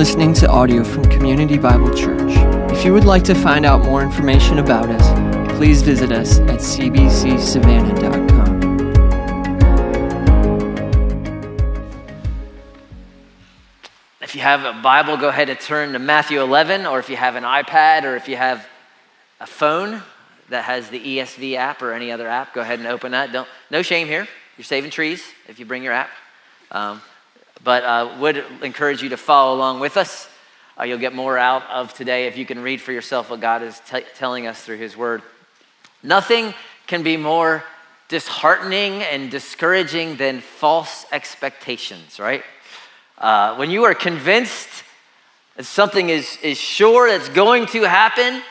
listening to audio from Community Bible Church. If you would like to find out more information about us, please visit us at cbcsavannah.com. If you have a Bible, go ahead and turn to Matthew 11, or if you have an iPad, or if you have a phone that has the ESV app or any other app, go ahead and open that. Don't, no shame here. You're saving trees if you bring your app. Um, but uh, would encourage you to follow along with us. Uh, you'll get more out of today if you can read for yourself what God is t- telling us through His Word. Nothing can be more disheartening and discouraging than false expectations, right? Uh, when you are convinced that something is, is sure that's going to happen,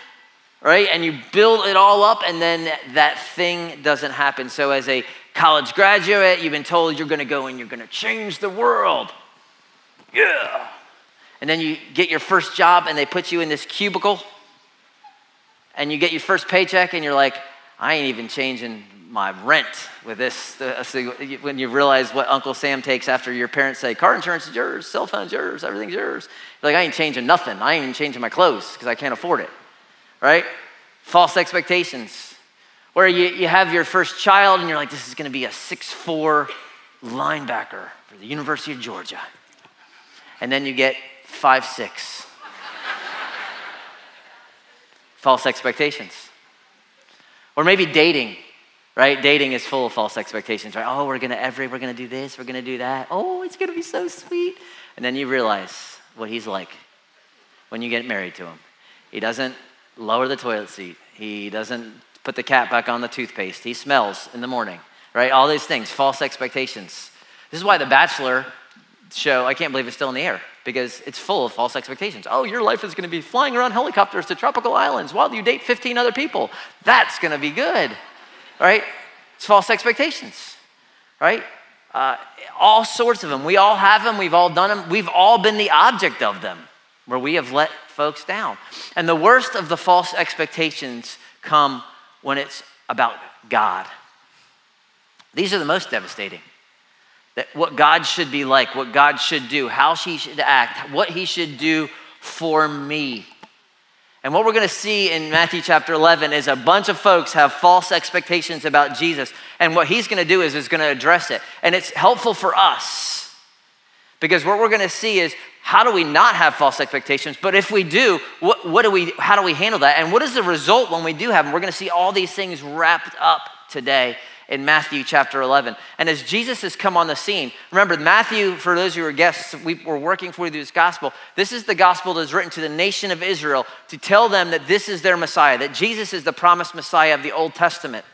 right? And you build it all up, and then that thing doesn't happen. So, as a college graduate, you've been told you're going to go and you're going to change the world. Yeah. And then you get your first job, and they put you in this cubicle, and you get your first paycheck, and you're like, I ain't even changing my rent with this. Uh, so when you realize what Uncle Sam takes after your parents say, car insurance is yours, cell phone's yours, everything's yours. You're like, I ain't changing nothing. I ain't even changing my clothes because I can't afford it right? False expectations. Where you, you have your first child and you're like, this is going to be a six-four linebacker for the University of Georgia. And then you get five-six. false expectations. Or maybe dating, right? Dating is full of false expectations, right? Oh, we're gonna every, we're gonna do this, we're gonna do that. Oh, it's gonna be so sweet. And then you realize what he's like when you get married to him. He doesn't lower the toilet seat. He doesn't put the cap back on the toothpaste. He smells in the morning, right? All these things, false expectations. This is why The Bachelor show, I can't believe it's still in the air because it's full of false expectations. Oh, your life is going to be flying around helicopters to tropical islands while you date 15 other people. That's going to be good, right? It's false expectations, right? Uh, all sorts of them. We all have them. We've all done them. We've all been the object of them where we have let folks down. And the worst of the false expectations come when it's about God. These are the most devastating. That what God should be like, what God should do, how He should act, what He should do for me. And what we're going to see in Matthew chapter 11 is a bunch of folks have false expectations about Jesus. And what he's going to do is, is going to address it. And it's helpful for us because what we're going to see is how do we not have false expectations? But if we do, what, what do we, how do we handle that? And what is the result when we do have them? We're going to see all these things wrapped up today in Matthew chapter 11. And as Jesus has come on the scene, remember, Matthew, for those who are guests, we, are working through this gospel. This is the gospel that is written to the nation of Israel to tell them that this is their Messiah, that Jesus is the promised Messiah of the Old Testament.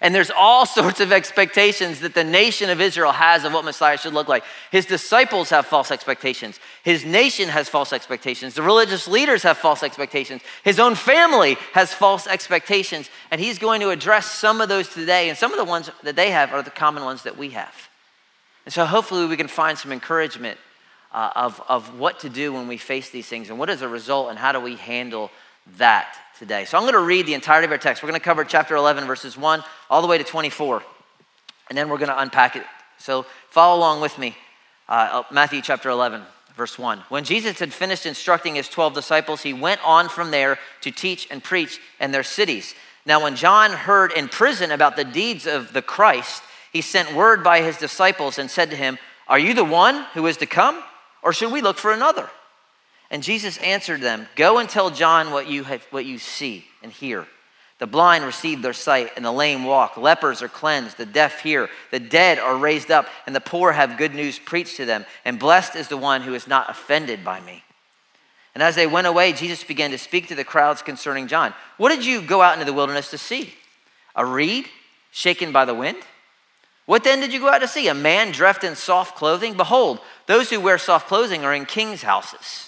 And there's all sorts of expectations that the nation of Israel has of what Messiah should look like. His disciples have false expectations. His nation has false expectations. The religious leaders have false expectations. His own family has false expectations. And he's going to address some of those today. And some of the ones that they have are the common ones that we have. And so hopefully we can find some encouragement uh, of, of what to do when we face these things and what is the result and how do we handle that today. So I'm going to read the entirety of our text. We're going to cover chapter 11, verses 1 all the way to 24, and then we're going to unpack it. So follow along with me. Uh, Matthew chapter 11, verse 1. When Jesus had finished instructing his 12 disciples, he went on from there to teach and preach in their cities. Now, when John heard in prison about the deeds of the Christ, he sent word by his disciples and said to him, Are you the one who is to come, or should we look for another? And Jesus answered them, Go and tell John what you, have, what you see and hear. The blind receive their sight, and the lame walk. Lepers are cleansed, the deaf hear, the dead are raised up, and the poor have good news preached to them. And blessed is the one who is not offended by me. And as they went away, Jesus began to speak to the crowds concerning John. What did you go out into the wilderness to see? A reed shaken by the wind? What then did you go out to see? A man dressed in soft clothing? Behold, those who wear soft clothing are in kings' houses.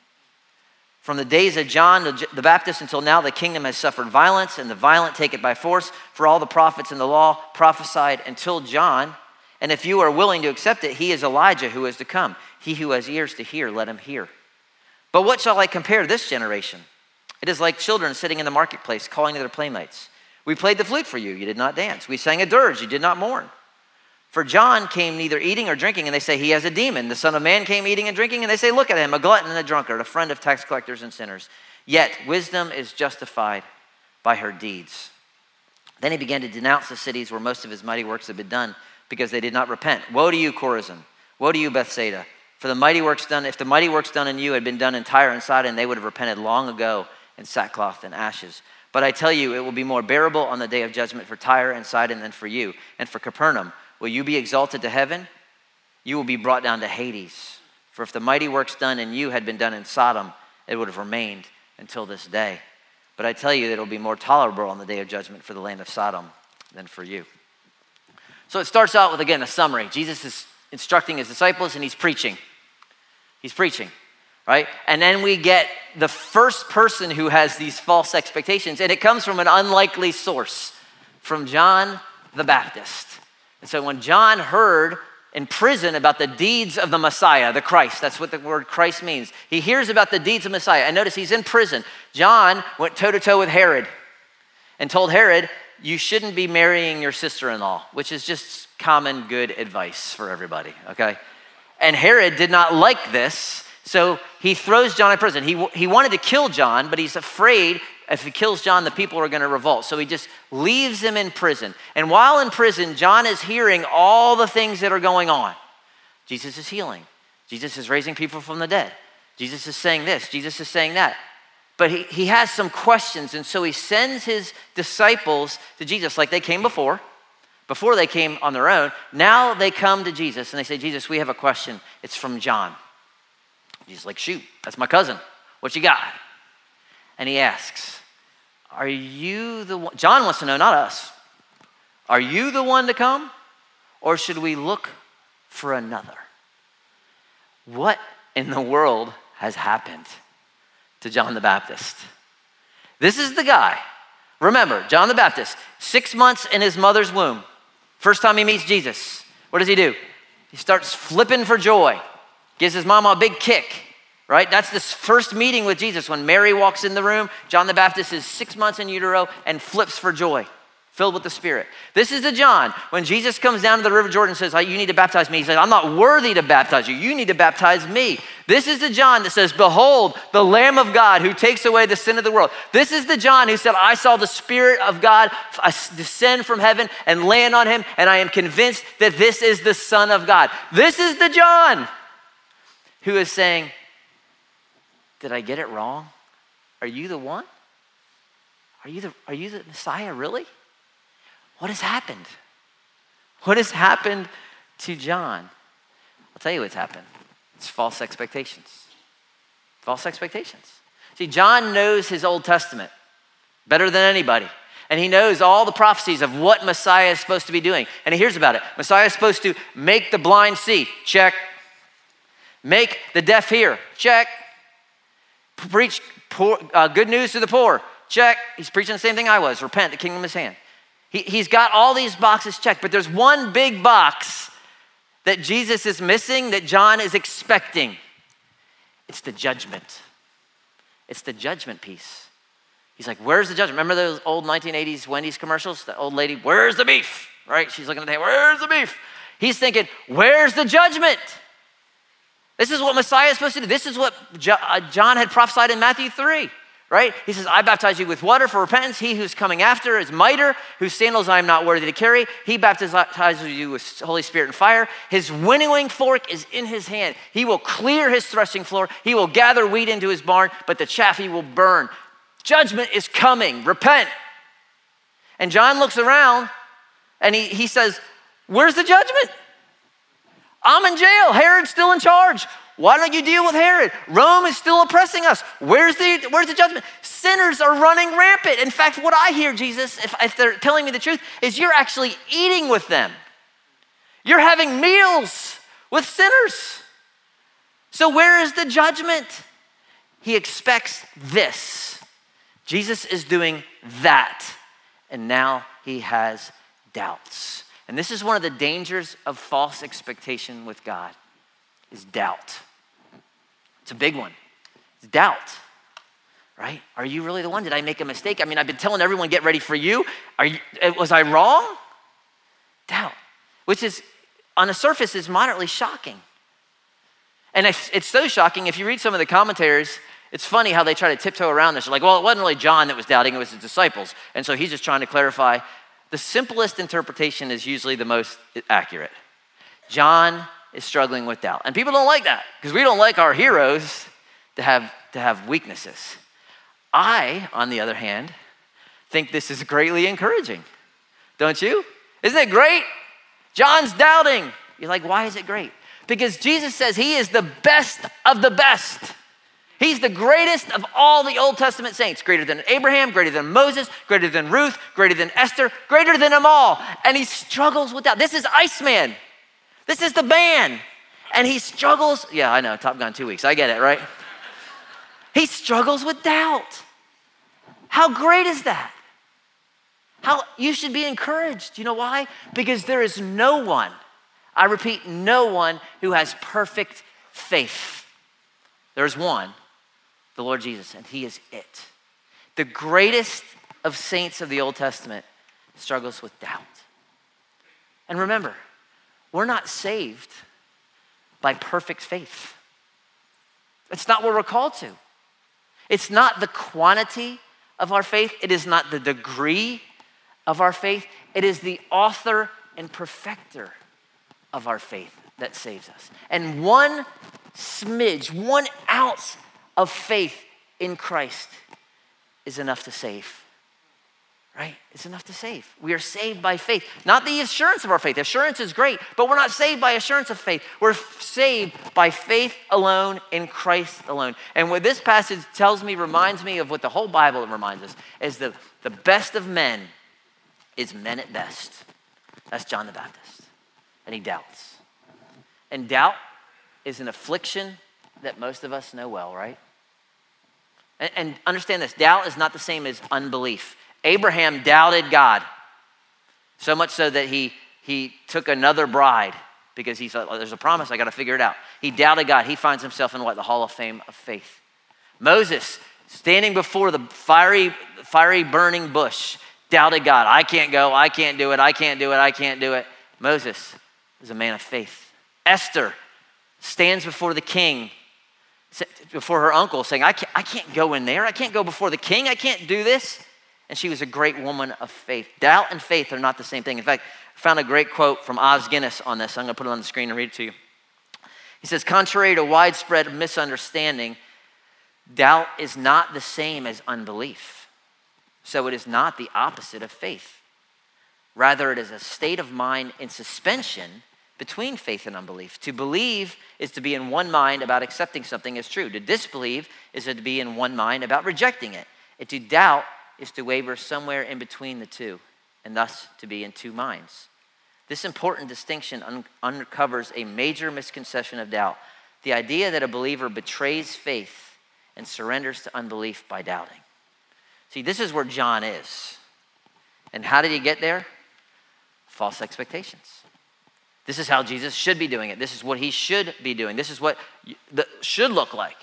From the days of John the Baptist until now, the kingdom has suffered violence, and the violent take it by force. For all the prophets in the law prophesied until John. And if you are willing to accept it, he is Elijah who is to come. He who has ears to hear, let him hear. But what shall I compare this generation? It is like children sitting in the marketplace calling to their playmates. We played the flute for you, you did not dance. We sang a dirge, you did not mourn. For John came neither eating or drinking, and they say he has a demon. The Son of Man came eating and drinking, and they say, Look at him, a glutton and a drunkard, a friend of tax collectors and sinners. Yet wisdom is justified by her deeds. Then he began to denounce the cities where most of his mighty works had been done because they did not repent. Woe to you, Chorazin! Woe to you, Bethsaida! For the mighty works done, if the mighty works done in you had been done in Tyre and Sidon, they would have repented long ago in sackcloth and ashes. But I tell you, it will be more bearable on the day of judgment for Tyre and Sidon than for you. And for Capernaum, will you be exalted to heaven? You will be brought down to Hades. For if the mighty works done in you had been done in Sodom, it would have remained until this day. But I tell you that it will be more tolerable on the day of judgment for the land of Sodom than for you. So it starts out with, again, a summary. Jesus is instructing his disciples and he's preaching. He's preaching right? And then we get the first person who has these false expectations, and it comes from an unlikely source from John the Baptist. And so when John heard in prison about the deeds of the Messiah, the Christ, that's what the word Christ means. He hears about the deeds of Messiah. And notice he's in prison. John went toe to toe with Herod and told Herod, You shouldn't be marrying your sister in law, which is just common good advice for everybody, okay? And Herod did not like this. So he throws John in prison. He, he wanted to kill John, but he's afraid if he kills John, the people are going to revolt. So he just leaves him in prison. And while in prison, John is hearing all the things that are going on. Jesus is healing, Jesus is raising people from the dead, Jesus is saying this, Jesus is saying that. But he, he has some questions, and so he sends his disciples to Jesus like they came before. Before they came on their own, now they come to Jesus and they say, Jesus, we have a question. It's from John. He's like, shoot, that's my cousin. What you got? And he asks, Are you the one? John wants to know, not us. Are you the one to come? Or should we look for another? What in the world has happened to John the Baptist? This is the guy. Remember, John the Baptist, six months in his mother's womb. First time he meets Jesus, what does he do? He starts flipping for joy gives his mama a big kick, right? That's this first meeting with Jesus. When Mary walks in the room, John the Baptist is six months in utero and flips for joy, filled with the Spirit. This is the John. When Jesus comes down to the River Jordan and says, You need to baptize me, he says, I'm not worthy to baptize you. You need to baptize me. This is the John that says, Behold, the Lamb of God who takes away the sin of the world. This is the John who said, I saw the Spirit of God uh, descend from heaven and land on him, and I am convinced that this is the Son of God. This is the John who is saying, Did I get it wrong? Are you the one? Are you the, are you the Messiah, really? What has happened? What has happened to John? I'll tell you what's happened it's false expectations. False expectations. See, John knows his Old Testament better than anybody. And he knows all the prophecies of what Messiah is supposed to be doing. And he hears about it. Messiah is supposed to make the blind see. Check. Make the deaf hear. Check. Preach poor, uh, good news to the poor. Check. He's preaching the same thing I was. Repent, the kingdom is hand. He, he's got all these boxes checked, but there's one big box that Jesus is missing that John is expecting. It's the judgment. It's the judgment piece. He's like, Where's the judgment? Remember those old 1980s Wendy's commercials? The old lady, Where's the beef? Right? She's looking at the Where's the beef? He's thinking, Where's the judgment? This is what Messiah is supposed to do. This is what uh, John had prophesied in Matthew 3, right? He says, I baptize you with water for repentance. He who's coming after is mightier, whose sandals I am not worthy to carry. He baptizes you with Holy Spirit and fire. His winnowing fork is in his hand. He will clear his threshing floor. He will gather wheat into his barn, but the chaff he will burn. Judgment is coming. Repent. And John looks around and he, he says, Where's the judgment? I'm in jail. Herod's still in charge. Why don't you deal with Herod? Rome is still oppressing us. Where's the, where's the judgment? Sinners are running rampant. In fact, what I hear, Jesus, if, if they're telling me the truth, is you're actually eating with them. You're having meals with sinners. So, where is the judgment? he expects this. Jesus is doing that. And now he has doubts. And this is one of the dangers of false expectation with God is doubt. It's a big one. It's doubt. Right? Are you really the one? Did I make a mistake? I mean, I've been telling everyone get ready for you. Are you uh, was I wrong? Doubt. Which is on the surface is moderately shocking. And it's, so shocking if you read some of the commentaries, it's funny how they try to tiptoe around this. They're like, well, it wasn't really John that was doubting, it was his disciples. And so he's just trying to clarify. The simplest interpretation is usually the most accurate. John is struggling with doubt. And people don't like that because we don't like our heroes to have, to have weaknesses. I, on the other hand, think this is greatly encouraging. Don't you? Isn't it great? John's doubting. You're like, why is it great? Because Jesus says he is the best of the best. He's the greatest of all the Old Testament saints, greater than Abraham, greater than Moses, greater than Ruth, greater than Esther, greater than them all. And he struggles with that. This is Iceman. This is the man. And he struggles. Yeah, I know, Top Gun two weeks. I get it, right? he struggles with doubt. How great is that? How you should be encouraged. You know why? Because there is no one, I repeat, no one who has perfect faith. There's one, the Lord Jesus, and He is it. The greatest of saints of the Old Testament struggles with doubt. And remember, we're not saved by perfect faith. It's not what we're called to. It's not the quantity of our faith, it is not the degree of our faith, it is the author and perfecter of our faith that saves us. And one smidge, one ounce of faith in Christ is enough to save. Right? It's enough to save. We are saved by faith. Not the assurance of our faith. Assurance is great, but we're not saved by assurance of faith. We're saved by faith alone in Christ alone. And what this passage tells me, reminds me of what the whole Bible reminds us, is that the best of men is men at best. That's John the Baptist. And he doubts. And doubt is an affliction that most of us know well, right? And, and understand this doubt is not the same as unbelief. Abraham doubted God, so much so that he, he took another bride because he thought, there's a promise, I got to figure it out. He doubted God. He finds himself in what? The Hall of Fame of Faith. Moses, standing before the fiery, fiery burning bush, doubted God. I can't go, I can't do it, I can't do it, I can't do it. Moses is a man of faith. Esther stands before the king before her uncle saying, I can't, I can't go in there. I can't go before the king. I can't do this. And she was a great woman of faith. Doubt and faith are not the same thing. In fact, I found a great quote from Os Guinness on this. I'm going to put it on the screen and read it to you. He says, Contrary to widespread misunderstanding, doubt is not the same as unbelief. So it is not the opposite of faith. Rather, it is a state of mind in suspension between faith and unbelief. To believe is to be in one mind about accepting something as true. To disbelieve is to be in one mind about rejecting it. And to doubt is to waver somewhere in between the two, and thus to be in two minds. This important distinction un- uncovers a major misconception of doubt the idea that a believer betrays faith and surrenders to unbelief by doubting. See, this is where John is. And how did he get there? False expectations. This is how Jesus should be doing it. This is what he should be doing. This is what the should look like.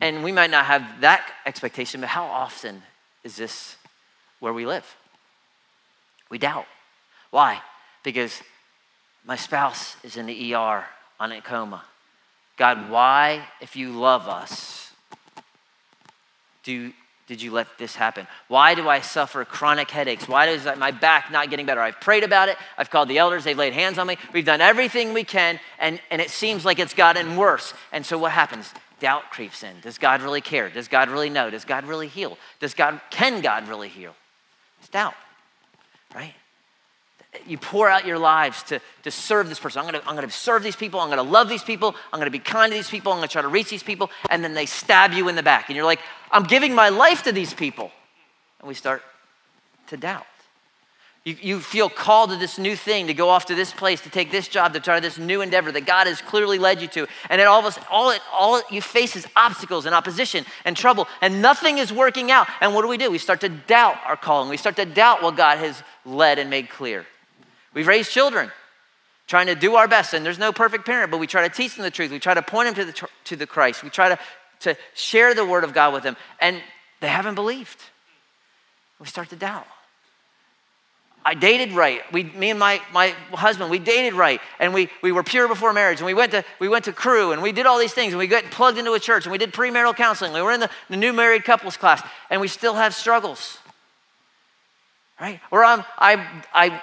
And we might not have that expectation, but how often is this where we live? We doubt. Why? Because my spouse is in the ER on a coma. God, why, if you love us, do did you let this happen? Why do I suffer chronic headaches? Why is my back not getting better? I've prayed about it. I've called the elders. They've laid hands on me. We've done everything we can, and, and it seems like it's gotten worse. And so what happens? Doubt creeps in. Does God really care? Does God really know? Does God really heal? Does God, can God really heal? It's doubt, right? You pour out your lives to, to serve this person. I'm gonna, I'm gonna serve these people. I'm gonna love these people. I'm gonna be kind to these people. I'm gonna try to reach these people. And then they stab you in the back. And you're like, I'm giving my life to these people. And we start to doubt. You, you feel called to this new thing, to go off to this place, to take this job, to try this new endeavor that God has clearly led you to. And it all of us, all it, all you face is obstacles and opposition and trouble, and nothing is working out. And what do we do? We start to doubt our calling. We start to doubt what God has led and made clear. We've raised children, trying to do our best, and there's no perfect parent, but we try to teach them the truth. We try to point them to the, to the Christ. We try to, to share the word of God with them, and they haven't believed. We start to doubt. I dated right. We, me and my, my husband, we dated right. And we, we were pure before marriage. And we went, to, we went to Cru and we did all these things. And we got plugged into a church and we did premarital counseling. We were in the, the new married couples class and we still have struggles. Right? Or I'm, I, I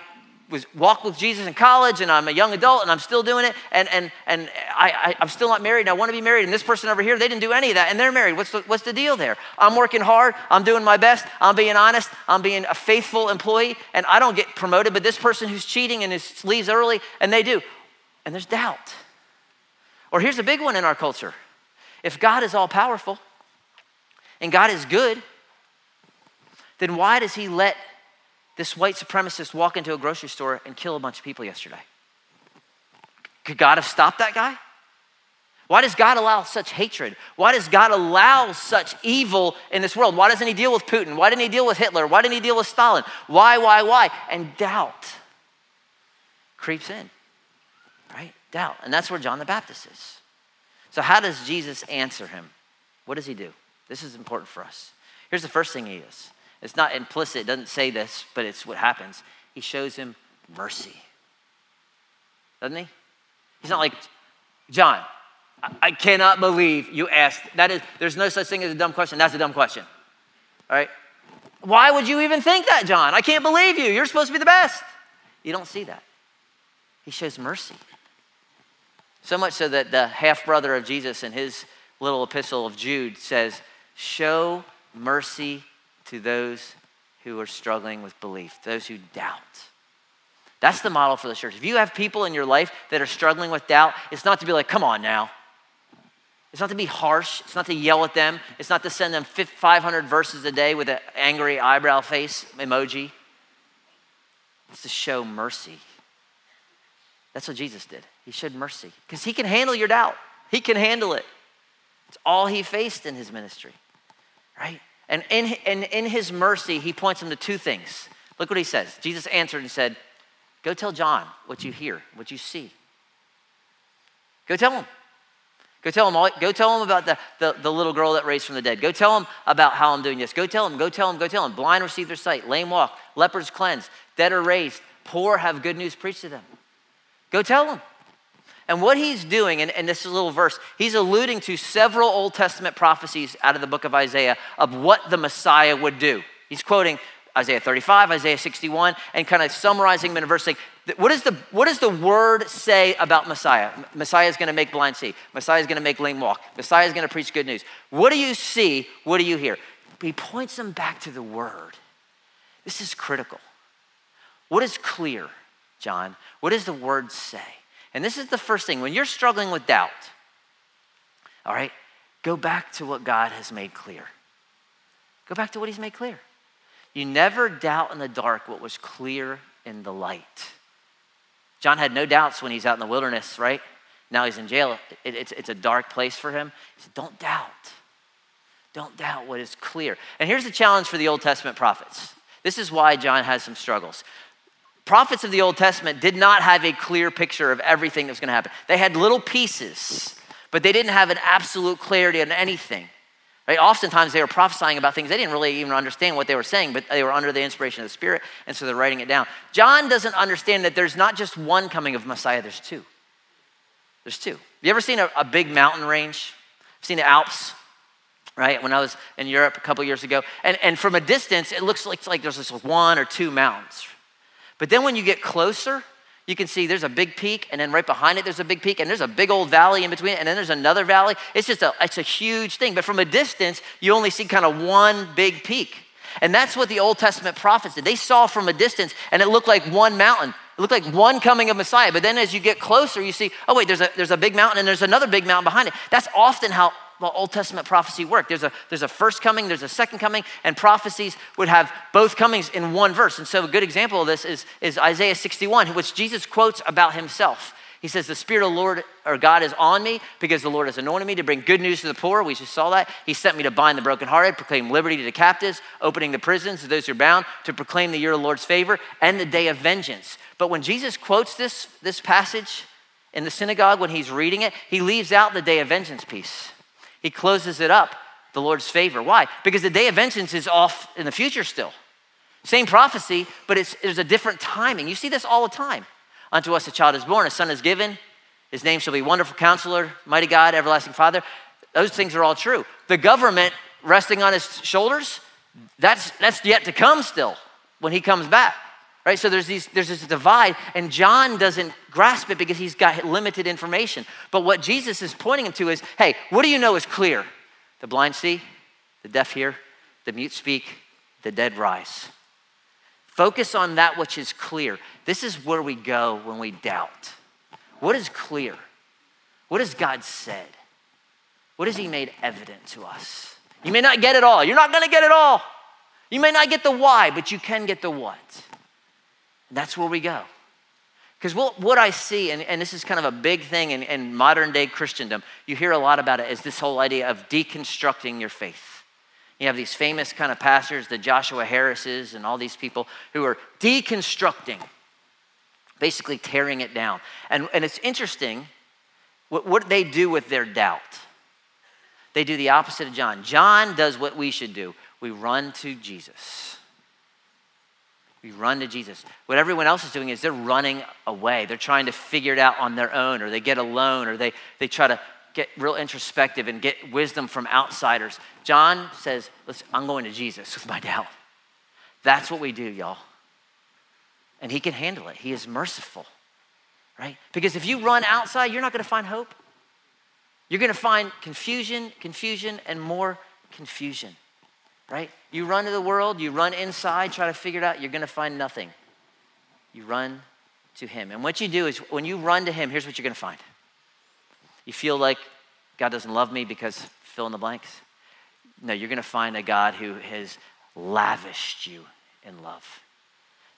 was walked with Jesus in college and I'm a young adult and I'm still doing it and, and, and I, I, am still not married and I want to be married. And this person over here, they didn't do any of that and they're married. What's the, what's the deal there? I'm working hard. I'm doing my best. I'm being honest. I'm being a faithful employee and I don't get promoted, but this person who's cheating and is, leaves early and they do. And there's doubt. Or here's a big one in our culture. If God is all powerful and God is good, then why does he let this white supremacist walk into a grocery store and kill a bunch of people yesterday? Could God have stopped that guy? Why does God allow such hatred? Why does God allow such evil in this world? Why doesn't He deal with Putin? Why didn't He deal with Hitler? Why didn't He deal with Stalin? Why, why, why? And doubt creeps in, right? Doubt. And that's where John the Baptist is. So, how does Jesus answer him? What does He do? This is important for us. Here's the first thing He does it's not implicit, it doesn't say this, but it's what happens. He shows him mercy. Doesn't he? He's not like, John, I cannot believe you asked. That is, there's no such thing as a dumb question. That's a dumb question. All right? Why would you even think that, John? I can't believe you. You're supposed to be the best. You don't see that. He shows mercy. So much so that the half brother of Jesus in his little epistle of Jude says, Show mercy to those who are struggling with belief, those who doubt. That's the model for the church. If you have people in your life that are struggling with doubt, it's not to be like, come on now. It's not to be harsh. It's not to yell at them. It's not to send them 500 verses a day with an angry eyebrow face emoji. It's to show mercy. That's what Jesus did. He showed mercy because he can handle your doubt, he can handle it. It's all he faced in his ministry, right? And in, and in his mercy, he points them to two things. Look what he says. Jesus answered and said, Go tell John what you hear, what you see. Go tell him. Go tell him, all, go tell him about the, the, the, little girl that raised from the dead. Go tell him about how I'm doing this. Go tell him, go tell him, go tell him. Blind receive their sight, lame walk, lepers cleansed, dead are raised, poor have good news preached to them. Go tell him. And what he's doing, and, and this is a little verse, he's alluding to several Old Testament prophecies out of the book of Isaiah of what the Messiah would do. He's quoting Isaiah 35, Isaiah 61, and kind of summarizing them in a verse saying, what, is the, what does the word say about Messiah? Messiah is going to make blind see. Messiah is going to make lame walk. Messiah is going to preach good news. What do you see? What do you hear? He points them back to the word. This is critical. What is clear, John? What does the word say? And this is the first thing when you're struggling with doubt, all right, go back to what God has made clear. Go back to what He's made clear. You never doubt in the dark what was clear in the light. John had no doubts when he's out in the wilderness, right? Now he's in jail. It, it's, it's a dark place for him. He said, Don't doubt. Don't doubt what is clear. And here's the challenge for the Old Testament prophets. This is why John has some struggles prophets of the Old Testament did not have a clear picture of everything that was going to happen. They had little pieces, but they didn't have an absolute clarity on anything. Right? Oftentimes they were prophesying about things they didn't really even understand what they were saying, but they were under the inspiration of the Spirit, and so they're writing it down. John doesn't understand that there's not just one coming of Messiah, there's two. There's two. You ever seen a, a big mountain range? I've seen the Alps, right? When I was in Europe a couple years ago. And, and from a distance, it looks like, like there's just one or two mountains, but then when you get closer, you can see there's a big peak, and then right behind it, there's a big peak, and there's a big old valley in between, and then there's another valley. It's just a, it's a huge thing. But from a distance, you only see kind of one big peak. And that's what the Old Testament prophets did. They saw from a distance, and it looked like one mountain. It looked like one coming of Messiah. But then as you get closer, you see, oh, wait, there's a, there's a big mountain and there's another big mountain behind it. That's often how the Old Testament prophecy worked. There's a, there's a first coming, there's a second coming, and prophecies would have both comings in one verse. And so a good example of this is, is Isaiah 61, which Jesus quotes about himself. He says, The Spirit of the Lord or God is on me because the Lord has anointed me to bring good news to the poor. We just saw that. He sent me to bind the brokenhearted, proclaim liberty to the captives, opening the prisons to those who are bound, to proclaim the year of the Lord's favor and the day of vengeance. But when Jesus quotes this, this passage in the synagogue, when he's reading it, he leaves out the day of vengeance piece. He closes it up, the Lord's favor. Why? Because the day of vengeance is off in the future still. Same prophecy, but it's, there's a different timing. You see this all the time. Unto us a child is born, a son is given. His name shall be Wonderful Counselor, Mighty God, Everlasting Father. Those things are all true. The government resting on his shoulders, that's, that's yet to come still when he comes back. Right? So there's, these, there's this divide, and John doesn't grasp it because he's got limited information. But what Jesus is pointing him to is hey, what do you know is clear? The blind see, the deaf hear, the mute speak, the dead rise. Focus on that which is clear. This is where we go when we doubt. What is clear? What has God said? What has He made evident to us? You may not get it all. You're not going to get it all. You may not get the why, but you can get the what. That's where we go. Because what, what I see, and, and this is kind of a big thing in, in modern day Christendom, you hear a lot about it, is this whole idea of deconstructing your faith. You have these famous kind of pastors, the Joshua Harrises, and all these people who are deconstructing, basically tearing it down. And, and it's interesting what, what they do with their doubt. They do the opposite of John. John does what we should do we run to Jesus. We run to Jesus. What everyone else is doing is they're running away. They're trying to figure it out on their own, or they get alone, or they, they try to get real introspective and get wisdom from outsiders. John says, Listen, I'm going to Jesus with my doubt. That's what we do, y'all. And he can handle it. He is merciful, right? Because if you run outside, you're not going to find hope. You're going to find confusion, confusion, and more confusion, right? You run to the world, you run inside, try to figure it out, you're going to find nothing. You run to him. And what you do is when you run to him, here's what you're going to find you feel like God doesn't love me because fill in the blanks? No, you're going to find a God who has lavished you in love.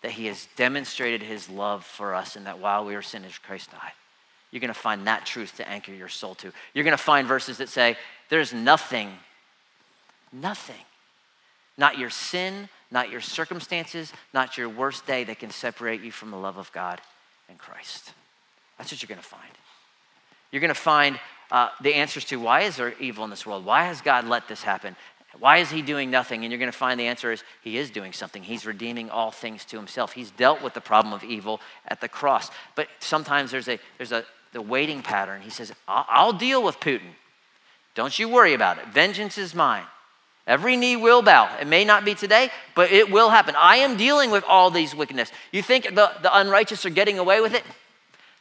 That he has demonstrated his love for us, and that while we were sinners, Christ died. You're going to find that truth to anchor your soul to. You're going to find verses that say, There's nothing, nothing, not your sin, not your circumstances, not your worst day that can separate you from the love of God and Christ. That's what you're going to find. You're going to find uh, the answers to why is there evil in this world? Why has God let this happen? Why is he doing nothing? And you're going to find the answer is he is doing something. He's redeeming all things to himself. He's dealt with the problem of evil at the cross. But sometimes there's a there's a the waiting pattern. He says, I'll, I'll deal with Putin. Don't you worry about it. Vengeance is mine. Every knee will bow. It may not be today, but it will happen. I am dealing with all these wickedness. You think the, the unrighteous are getting away with it?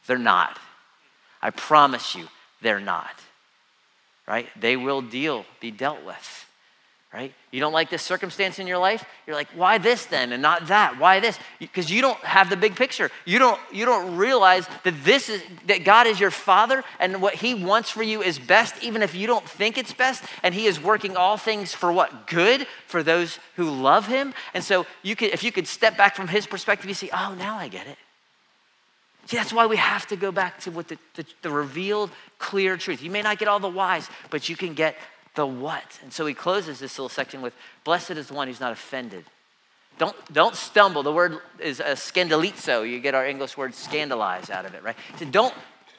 They're not. I promise you, they're not. Right? They will deal, be dealt with. Right? You don't like this circumstance in your life? You're like, why this then and not that? Why this? Because you don't have the big picture. You don't, you don't realize that this is that God is your father and what he wants for you is best, even if you don't think it's best. And he is working all things for what? Good for those who love him. And so you could, if you could step back from his perspective, you see, oh, now I get it. See, that's why we have to go back to what the, the, the, revealed, clear truth. You may not get all the whys, but you can get the what. And so he closes this little section with Blessed is the one who's not offended. Don't, don't stumble. The word is a scandalizo. You get our English word scandalize out of it, right? Said, don't,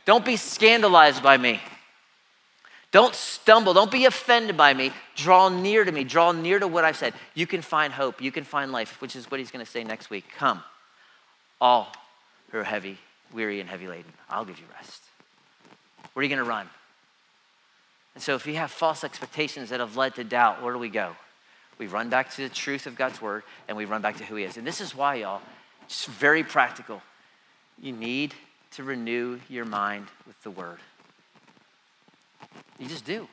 don't be scandalized by me. Don't stumble. Don't be offended by me. Draw near to me. Draw near to what I've said. You can find hope. You can find life, which is what he's going to say next week. Come, all who are heavy weary and heavy laden. I'll give you rest. Where are you going to run? And so, if you have false expectations that have led to doubt, where do we go? We run back to the truth of God's word and we run back to who He is. And this is why, y'all, it's very practical. You need to renew your mind with the word. You just do.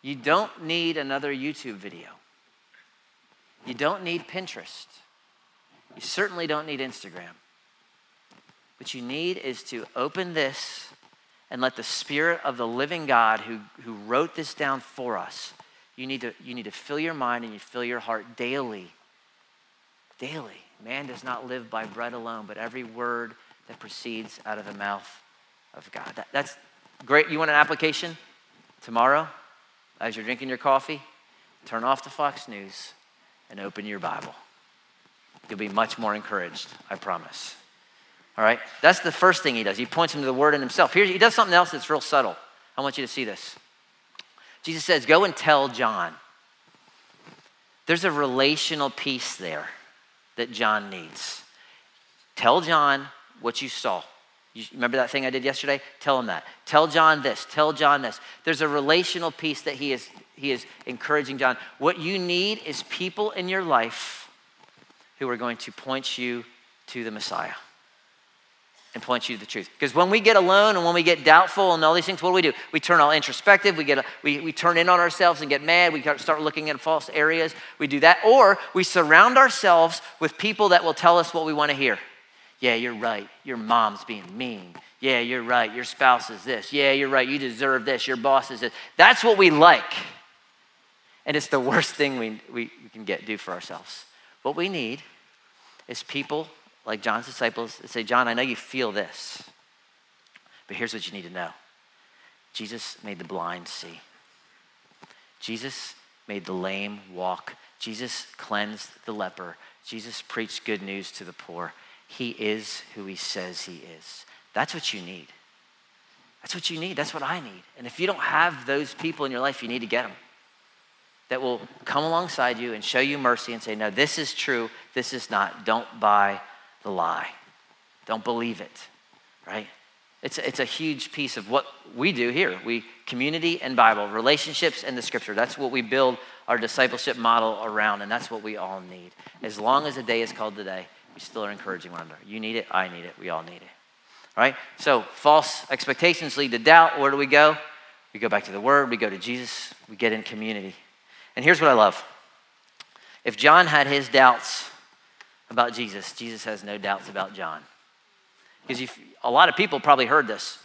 You don't need another YouTube video. You don't need Pinterest. You certainly don't need Instagram. What you need is to open this and let the Spirit of the living God who, who wrote this down for us, you need, to, you need to fill your mind and you fill your heart daily. Daily. Man does not live by bread alone, but every word that proceeds out of the mouth of God. That, that's great. You want an application? Tomorrow, as you're drinking your coffee, turn off the Fox News and open your Bible. You'll be much more encouraged, I promise. All right? That's the first thing he does. He points him to the word in himself. Here, he does something else that's real subtle. I want you to see this. Jesus says, Go and tell John. There's a relational piece there that John needs. Tell John what you saw. You remember that thing I did yesterday? Tell him that. Tell John this. Tell John this. There's a relational piece that he is, he is encouraging John. What you need is people in your life who are going to point you to the Messiah and point you to the truth. Because when we get alone and when we get doubtful and all these things, what do we do? We turn all introspective. We, get, we, we turn in on ourselves and get mad. We start looking at false areas. We do that. Or we surround ourselves with people that will tell us what we want to hear. Yeah, you're right. Your mom's being mean. Yeah, you're right. Your spouse is this. Yeah, you're right. You deserve this. Your boss is this. That's what we like. And it's the worst thing we, we, we can get do for ourselves. What we need is people like John's disciples say, John, I know you feel this, but here's what you need to know Jesus made the blind see, Jesus made the lame walk, Jesus cleansed the leper, Jesus preached good news to the poor. He is who he says he is. That's what you need. That's what you need. That's what I need. And if you don't have those people in your life, you need to get them that will come alongside you and show you mercy and say, No, this is true, this is not. Don't buy the lie. Don't believe it, right? It's, it's a huge piece of what we do here. We community and Bible, relationships and the scripture. That's what we build our discipleship model around, and that's what we all need. As long as a day is called today, we still are encouraging one another. You need it, I need it, we all need it. Right? So false expectations lead to doubt. Where do we go? We go back to the word, we go to Jesus, we get in community. And here's what I love. If John had his doubts about Jesus, Jesus has no doubts about John. Because a lot of people probably heard this.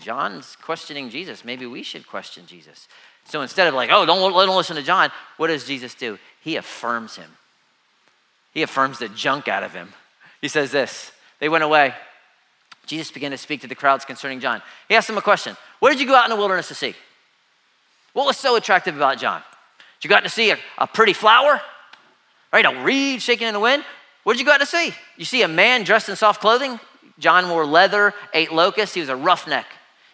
John's questioning Jesus. Maybe we should question Jesus. So instead of like, oh, don't, don't listen to John, what does Jesus do? He affirms him. He affirms the junk out of him. He says this They went away. Jesus began to speak to the crowds concerning John. He asked them a question What did you go out in the wilderness to see? What was so attractive about John? Did you go out to see a, a pretty flower? Right? A reed shaking in the wind. What did you go out to see? You see a man dressed in soft clothing? John wore leather, ate locusts. He was a roughneck.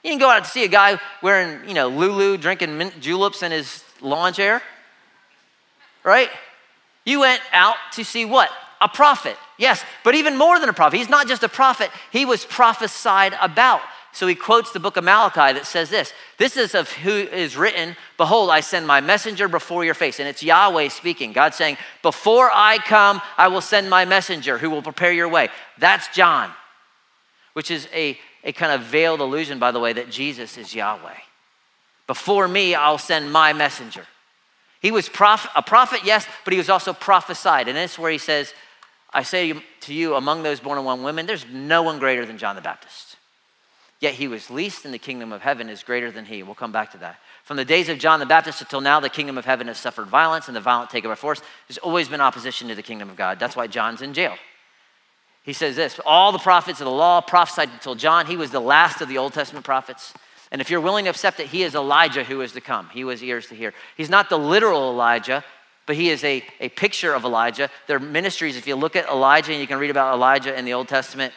You didn't go out to see a guy wearing, you know, Lulu, drinking mint juleps in his lawn chair, right? You went out to see what? A prophet. Yes, but even more than a prophet. He's not just a prophet, he was prophesied about. So he quotes the book of Malachi that says this This is of who is written, Behold, I send my messenger before your face. And it's Yahweh speaking. God saying, Before I come, I will send my messenger who will prepare your way. That's John, which is a, a kind of veiled illusion, by the way, that Jesus is Yahweh. Before me, I'll send my messenger. He was prof- a prophet, yes, but he was also prophesied. And that's where he says, I say to you, among those born of one woman, there's no one greater than John the Baptist. Yet he was least in the kingdom of heaven is greater than he. We'll come back to that. From the days of John the Baptist until now, the kingdom of heaven has suffered violence, and the violent take it by force. There's always been opposition to the kingdom of God. That's why John's in jail. He says this all the prophets of the law prophesied until John. He was the last of the Old Testament prophets. And if you're willing to accept it, he is Elijah who is to come. He was ears to hear. He's not the literal Elijah, but he is a, a picture of Elijah. Their ministries, if you look at Elijah, and you can read about Elijah in the Old Testament,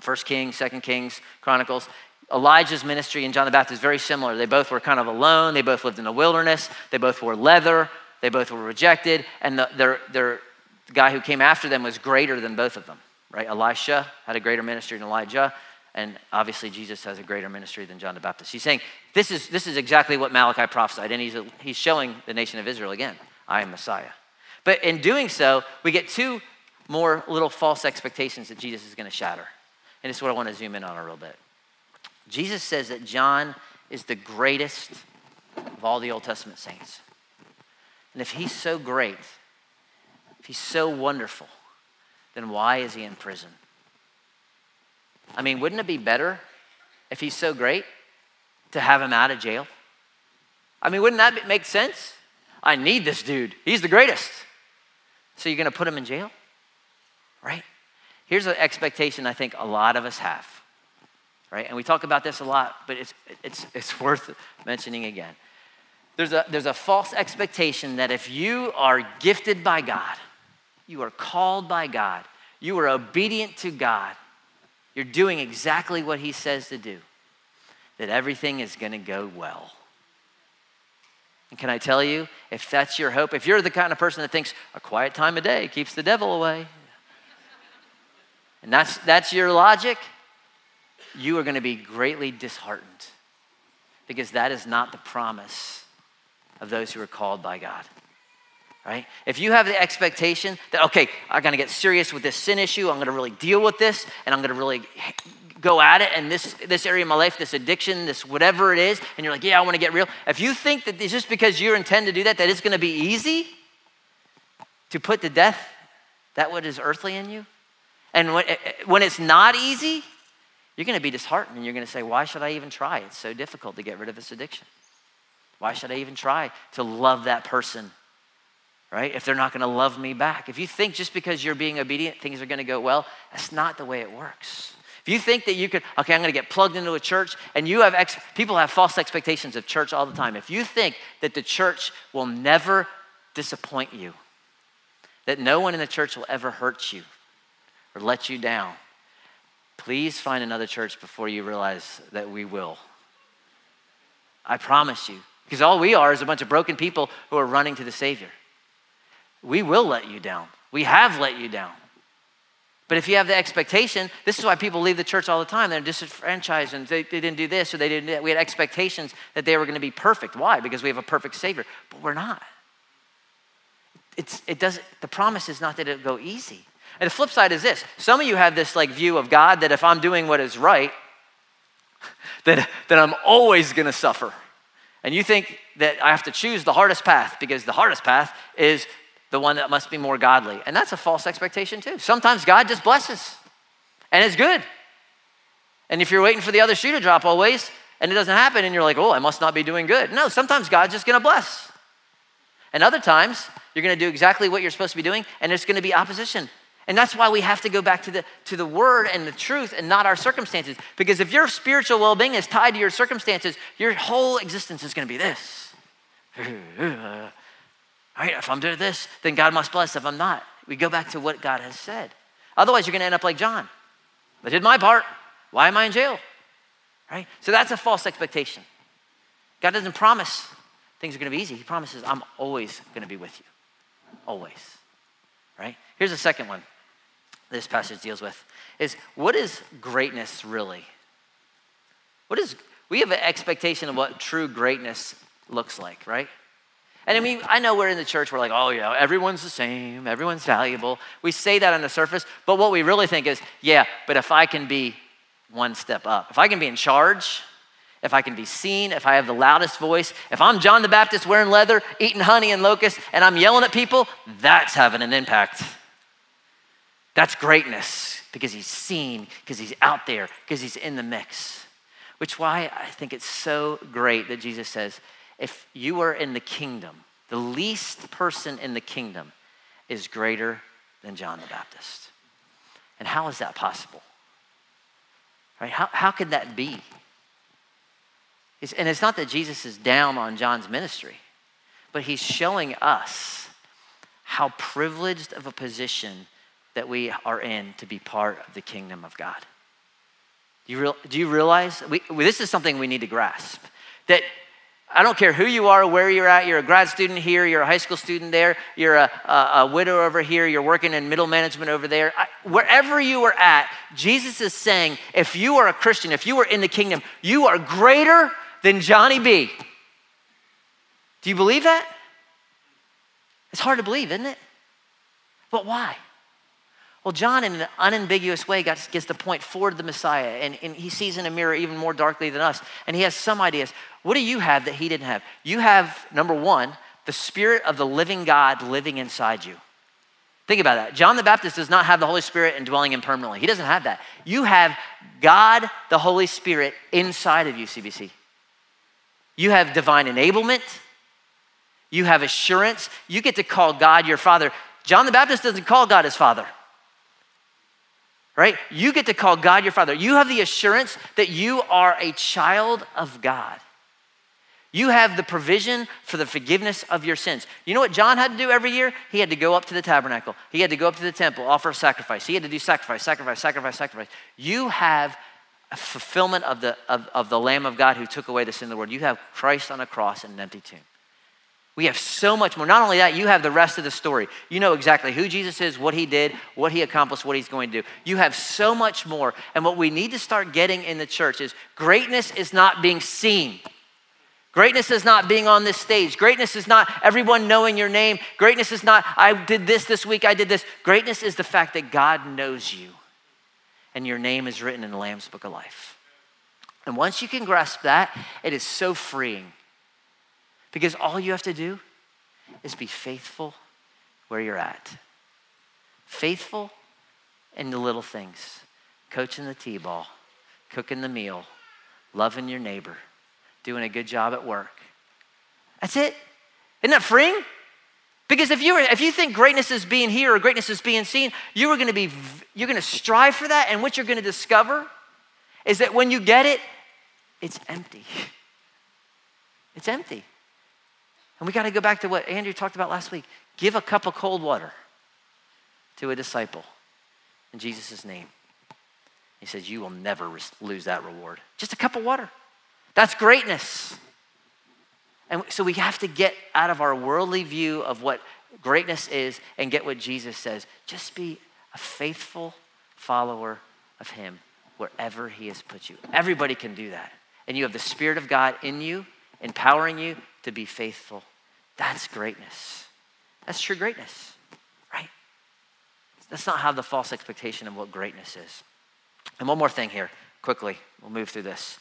First Kings, Second Kings, Chronicles. Elijah's ministry and John the Baptist is very similar. They both were kind of alone. They both lived in the wilderness. They both wore leather. They both were rejected. And the, their, their the guy who came after them was greater than both of them, right? Elisha had a greater ministry than Elijah. And obviously, Jesus has a greater ministry than John the Baptist. He's saying this is, this is exactly what Malachi prophesied. And he's, he's showing the nation of Israel again I am Messiah. But in doing so, we get two more little false expectations that Jesus is going to shatter. And is what I want to zoom in on a little bit. Jesus says that John is the greatest of all the Old Testament saints. And if he's so great, if he's so wonderful, then why is he in prison? I mean, wouldn't it be better if he's so great to have him out of jail? I mean, wouldn't that make sense? I need this dude. He's the greatest. So you're going to put him in jail? Right? Here's an expectation I think a lot of us have. Right? And we talk about this a lot, but it's, it's, it's worth mentioning again. There's a, there's a false expectation that if you are gifted by God, you are called by God, you are obedient to God, you're doing exactly what He says to do, that everything is going to go well. And can I tell you, if that's your hope, if you're the kind of person that thinks a quiet time a day keeps the devil away, and that's, that's your logic, you are going to be greatly disheartened because that is not the promise of those who are called by God. Right? If you have the expectation that, okay, I'm going to get serious with this sin issue, I'm going to really deal with this, and I'm going to really go at it, and this, this area of my life, this addiction, this whatever it is, and you're like, yeah, I want to get real. If you think that it's just because you intend to do that, that it's going to be easy to put to death that what is earthly in you, and when, eh, eh, when it's not easy, you're going to be disheartened and you're going to say, Why should I even try? It's so difficult to get rid of this addiction. Why should I even try to love that person? Right? If they're not going to love me back. If you think just because you're being obedient, things are going to go well, that's not the way it works. If you think that you could, okay, I'm going to get plugged into a church, and you have, ex- people have false expectations of church all the time. If you think that the church will never disappoint you, that no one in the church will ever hurt you or let you down, please find another church before you realize that we will. I promise you. Because all we are is a bunch of broken people who are running to the Savior. We will let you down. We have let you down. But if you have the expectation, this is why people leave the church all the time. They're disenfranchised and they, they didn't do this or they didn't that. We had expectations that they were going to be perfect. Why? Because we have a perfect Savior. But we're not. It's, it doesn't, the promise is not that it'll go easy. And the flip side is this some of you have this like view of God that if I'm doing what is right, that, that I'm always to suffer. And you think that I have to choose the hardest path because the hardest path is the one that must be more godly. And that's a false expectation, too. Sometimes God just blesses and it's good. And if you're waiting for the other shoe to drop always and it doesn't happen and you're like, oh, I must not be doing good. No, sometimes God's just gonna bless. And other times, you're gonna do exactly what you're supposed to be doing and there's gonna be opposition. And that's why we have to go back to the, to the word and the truth and not our circumstances. Because if your spiritual well being is tied to your circumstances, your whole existence is going to be this. Right? If I'm doing this, then God must bless. If I'm not, we go back to what God has said. Otherwise, you're going to end up like John. I did my part. Why am I in jail? Right? So that's a false expectation. God doesn't promise things are going to be easy. He promises, I'm always going to be with you. Always. Right? Here's the second one this passage deals with is what is greatness really? What is we have an expectation of what true greatness looks like, right? And I mean, I know we're in the church, we're like, oh, yeah, everyone's the same, everyone's valuable. We say that on the surface, but what we really think is, yeah, but if I can be one step up, if I can be in charge, if I can be seen, if I have the loudest voice, if I'm John the Baptist wearing leather, eating honey and locusts, and I'm yelling at people, that's having an impact. That's greatness because he's seen, because he's out there, because he's in the mix. Which why I think it's so great that Jesus says, if you are in the kingdom, the least person in the kingdom is greater than John the Baptist. And how is that possible? Right? How, how could that be? It's, and it's not that Jesus is down on John's ministry, but he's showing us how privileged of a position that we are in to be part of the kingdom of God. Do you, real, do you realize? We, this is something we need to grasp. That I don't care who you are, where you're at, you're a grad student here, you're a high school student there, you're a, a, a widow over here, you're working in middle management over there. I, wherever you are at, Jesus is saying if you are a Christian, if you are in the kingdom, you are greater than Johnny B. Do you believe that? It's hard to believe, isn't it? But why? Well, John, in an unambiguous way, gets to point forward the Messiah, and, and he sees in a mirror even more darkly than us. And he has some ideas. What do you have that he didn't have? You have, number one, the Spirit of the living God living inside you. Think about that. John the Baptist does not have the Holy Spirit indwelling him permanently. He doesn't have that. You have God, the Holy Spirit, inside of you, CBC. You have divine enablement. You have assurance. You get to call God your Father. John the Baptist doesn't call God his Father. Right? You get to call God your Father. You have the assurance that you are a child of God. You have the provision for the forgiveness of your sins. You know what John had to do every year? He had to go up to the tabernacle. He had to go up to the temple, offer a sacrifice. He had to do sacrifice, sacrifice, sacrifice, sacrifice. You have a fulfillment of the, of, of the Lamb of God who took away the sin of the world. You have Christ on a cross in an empty tomb. We have so much more. Not only that, you have the rest of the story. You know exactly who Jesus is, what he did, what he accomplished, what he's going to do. You have so much more. And what we need to start getting in the church is greatness is not being seen. Greatness is not being on this stage. Greatness is not everyone knowing your name. Greatness is not, I did this this week, I did this. Greatness is the fact that God knows you and your name is written in the Lamb's Book of Life. And once you can grasp that, it is so freeing because all you have to do is be faithful where you're at. Faithful in the little things coaching the t ball, cooking the meal, loving your neighbor doing a good job at work. That's it. Isn't that freeing? Because if you were, if you think greatness is being here or greatness is being seen, you are going to be you're going to strive for that, and what you're going to discover is that when you get it, it's empty. It's empty. And we got to go back to what Andrew talked about last week. Give a cup of cold water to a disciple in Jesus' name. He says, You will never lose that reward. Just a cup of water. That's greatness. And so we have to get out of our worldly view of what greatness is and get what Jesus says. Just be a faithful follower of Him wherever He has put you. Everybody can do that. And you have the Spirit of God in you, empowering you to be faithful. That's greatness. That's true greatness, right? That's not how the false expectation of what greatness is. And one more thing here, quickly, we'll move through this.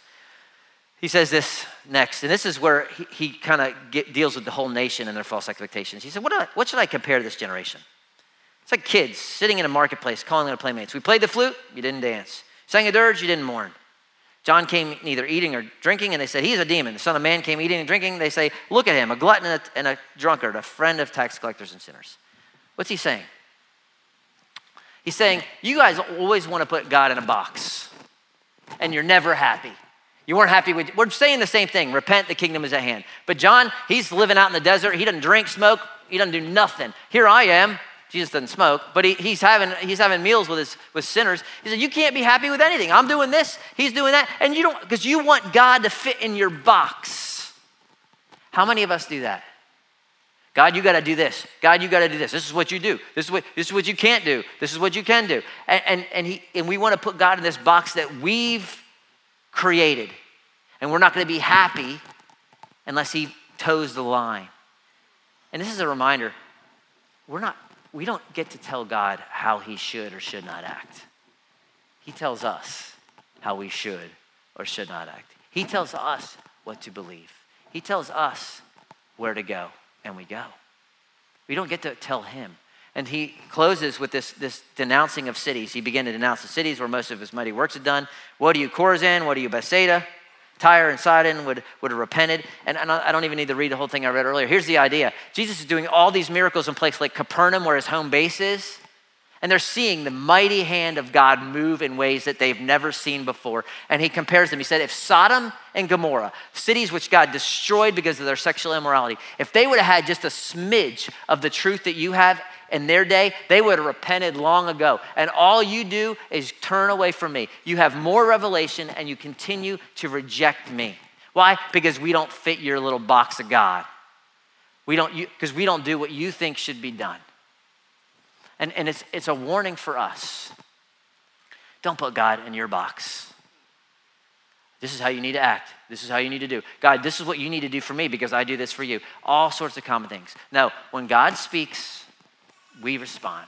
He says this next, and this is where he, he kind of deals with the whole nation and their false expectations. He said, what, I, what should I compare to this generation? It's like kids sitting in a marketplace calling their playmates. We played the flute, you didn't dance. Sang a dirge, you didn't mourn. John came neither eating or drinking, and they said, He's a demon. The Son of Man came eating and drinking. They say, Look at him, a glutton and a, and a drunkard, a friend of tax collectors and sinners. What's he saying? He's saying, You guys always want to put God in a box, and you're never happy. You weren't happy with, we're saying the same thing repent, the kingdom is at hand. But John, he's living out in the desert. He doesn't drink, smoke, he doesn't do nothing. Here I am. Jesus doesn't smoke, but he, he's, having, he's having meals with, his, with sinners. He said, You can't be happy with anything. I'm doing this, he's doing that. And you don't, because you want God to fit in your box. How many of us do that? God, you got to do this. God, you got to do this. This is what you do. This is what, this is what you can't do. This is what you can do. And, and, and, he, and we want to put God in this box that we've created. And we're not going to be happy unless He toes the line. And this is a reminder we're not, we don't get to tell God how He should or should not act. He tells us how we should or should not act. He tells us what to believe. He tells us where to go, and we go. We don't get to tell Him. And he closes with this, this denouncing of cities. He began to denounce the cities where most of his mighty works had done. What are you, Chorazin? What are you, Bethsaida? Tyre and Sidon would, would have repented. And, and I don't even need to read the whole thing I read earlier. Here's the idea Jesus is doing all these miracles in places like Capernaum, where his home base is. And they're seeing the mighty hand of God move in ways that they've never seen before. And he compares them. He said, if Sodom and Gomorrah, cities which God destroyed because of their sexual immorality, if they would have had just a smidge of the truth that you have in their day, they would have repented long ago. And all you do is turn away from me. You have more revelation and you continue to reject me. Why? Because we don't fit your little box of God. We don't, because we don't do what you think should be done. And, and it's, it's a warning for us. Don't put God in your box. This is how you need to act. This is how you need to do. God, this is what you need to do for me because I do this for you. All sorts of common things. No, when God speaks, we respond.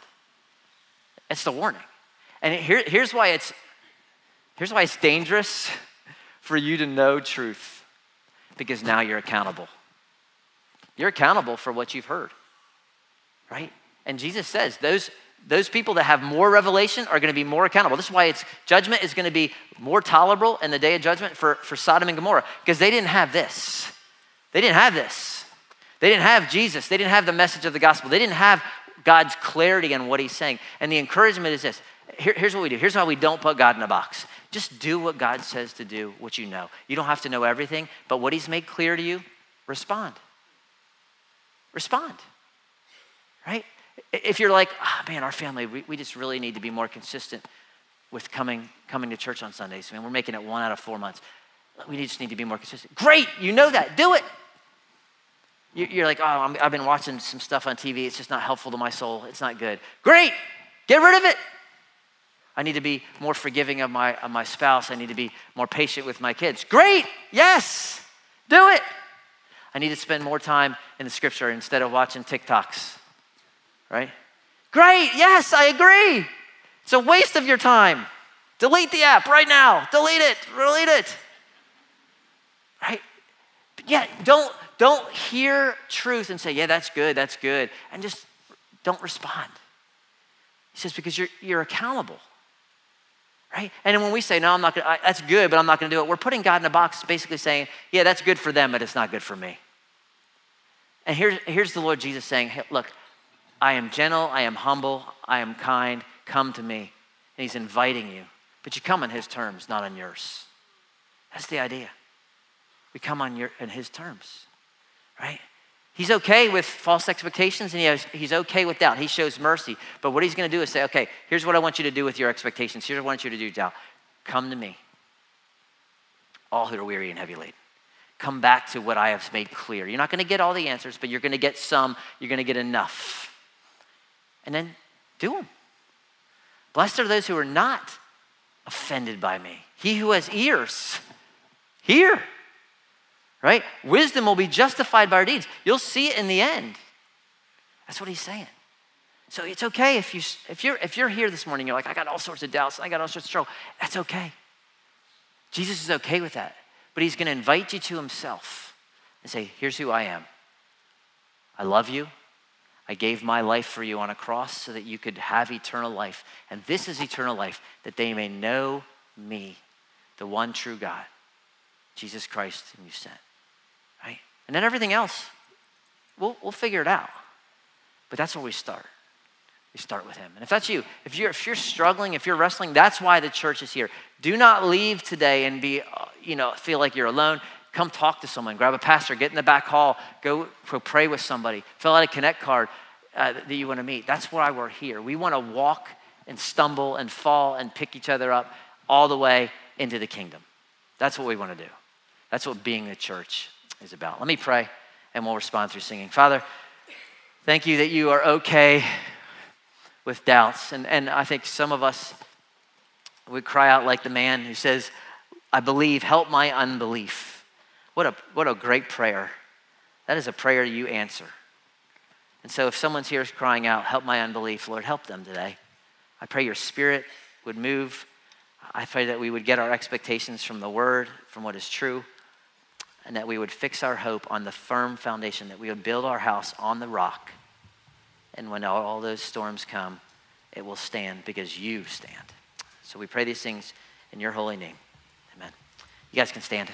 It's the warning. And here, here's why it's here's why it's dangerous for you to know truth. Because now you're accountable. You're accountable for what you've heard. Right? And Jesus says those, those people that have more revelation are going to be more accountable. This is why it's judgment is going to be more tolerable in the day of judgment for, for Sodom and Gomorrah, because they didn't have this. They didn't have this. They didn't have Jesus. They didn't have the message of the gospel. They didn't have God's clarity on what he's saying. And the encouragement is this Here, here's what we do. Here's how we don't put God in a box. Just do what God says to do, what you know. You don't have to know everything, but what he's made clear to you, respond. Respond. Right? If you're like, oh, man, our family, we, we just really need to be more consistent with coming, coming to church on Sundays. Man, we're making it one out of four months. We just need to be more consistent. Great, you know that. Do it. You're like, oh, i have been watching some stuff on TV. It's just not helpful to my soul. It's not good. Great, get rid of it. I need to be more forgiving of my, of my spouse. I need to be more patient with my kids. Great, yes, do it. I need to spend more time in the scripture instead of watching TikToks, right? Great, yes, I agree. It's a waste of your time. Delete the app right now. Delete it, delete it. Right? Yeah, don't don't hear truth and say, yeah, that's good, that's good, and just don't respond. He says, because you're, you're accountable. Right? And when we say, no, I'm not gonna, that's good, but I'm not gonna do it, we're putting God in a box, basically saying, yeah, that's good for them, but it's not good for me. And here's, here's the Lord Jesus saying, hey, look, I am gentle, I am humble, I am kind, come to me. And he's inviting you, but you come on his terms, not on yours. That's the idea. We come on your, in his terms right? He's okay with false expectations and he has, he's okay with doubt. He shows mercy. But what he's going to do is say, okay, here's what I want you to do with your expectations. Here's what I want you to do, doubt. Come to me, all who are weary and heavy laden. Come back to what I have made clear. You're not going to get all the answers, but you're going to get some. You're going to get enough. And then do them. Blessed are those who are not offended by me. He who has ears, hear right? Wisdom will be justified by our deeds. You'll see it in the end. That's what he's saying. So it's okay if you if you're if you're here this morning, you're like, I got all sorts of doubts, I got all sorts of trouble. That's okay. Jesus is okay with that. But he's going to invite you to himself and say, Here's who I am. I love you. I gave my life for you on a cross so that you could have eternal life. And this is eternal life, that they may know me, the one true God, Jesus Christ, whom you sent. And then everything else, we'll, we'll figure it out. But that's where we start. We start with Him. And if that's you, if you're, if you're struggling, if you're wrestling, that's why the church is here. Do not leave today and be, uh, you know, feel like you're alone. Come talk to someone. Grab a pastor. Get in the back hall. Go, go pray with somebody. Fill out a connect card uh, that you want to meet. That's why we're here. We want to walk and stumble and fall and pick each other up all the way into the kingdom. That's what we want to do. That's what being the church is about. Let me pray and we'll respond through singing. Father, thank you that you are okay with doubts. And, and I think some of us would cry out like the man who says, I believe, help my unbelief. What a, what a great prayer. That is a prayer you answer. And so if someone's here crying out, help my unbelief, Lord, help them today. I pray your spirit would move. I pray that we would get our expectations from the word, from what is true and that we would fix our hope on the firm foundation, that we would build our house on the rock. And when all, those storms come, it will stand because you stand. So we pray these things in your holy name. Amen. You guys can stand.